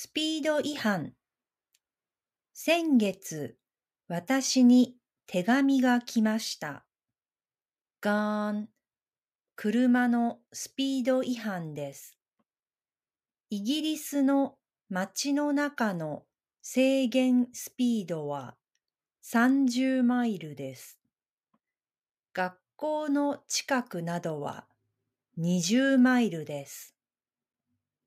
スピード違反。先月、私に手紙が来ました。ガーン。車のスピード違反です。イギリスの街の中の制限スピードは30マイルです。学校の近くなどは20マイルです。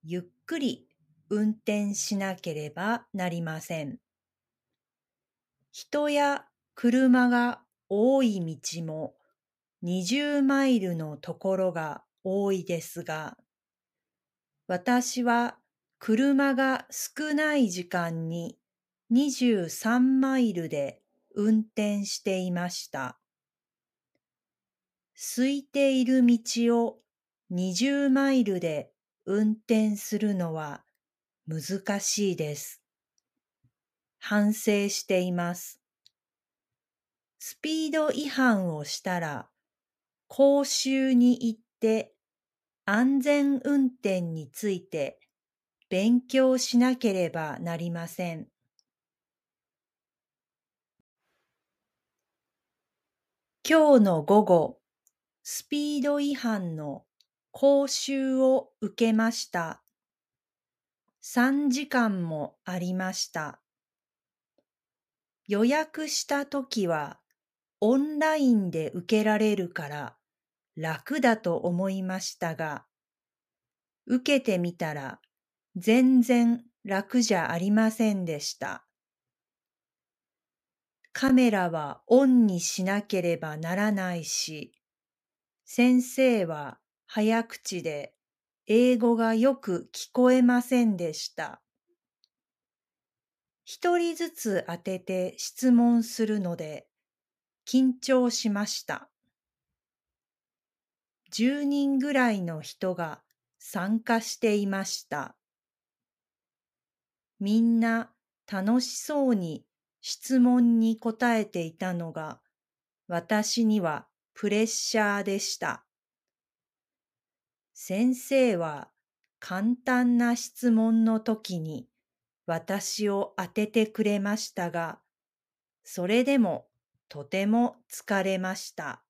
ゆっくり運転しなければなりません。人や車が多い道も20マイルのところが多いですが、私は車が少ない時間に23マイルで運転していました。空いている道を20マイルで運転するのは難しいです。反省しています。スピード違反をしたら講習に行って安全運転について勉強しなければなりません。今日の午後、スピード違反の講習を受けました。3時間もありました。予約したときはオンラインで受けられるから楽だと思いましたが、受けてみたら全然楽じゃありませんでした。カメラはオンにしなければならないし、先生は早口で英語がよく聞こえませんでした。一人ずつ当てて質問するので緊張しました。10人ぐらいの人が参加していました。みんな楽しそうに質問に答えていたのが私にはプレッシャーでした。先生は簡単な質問の時に私を当ててくれましたが、それでもとても疲れました。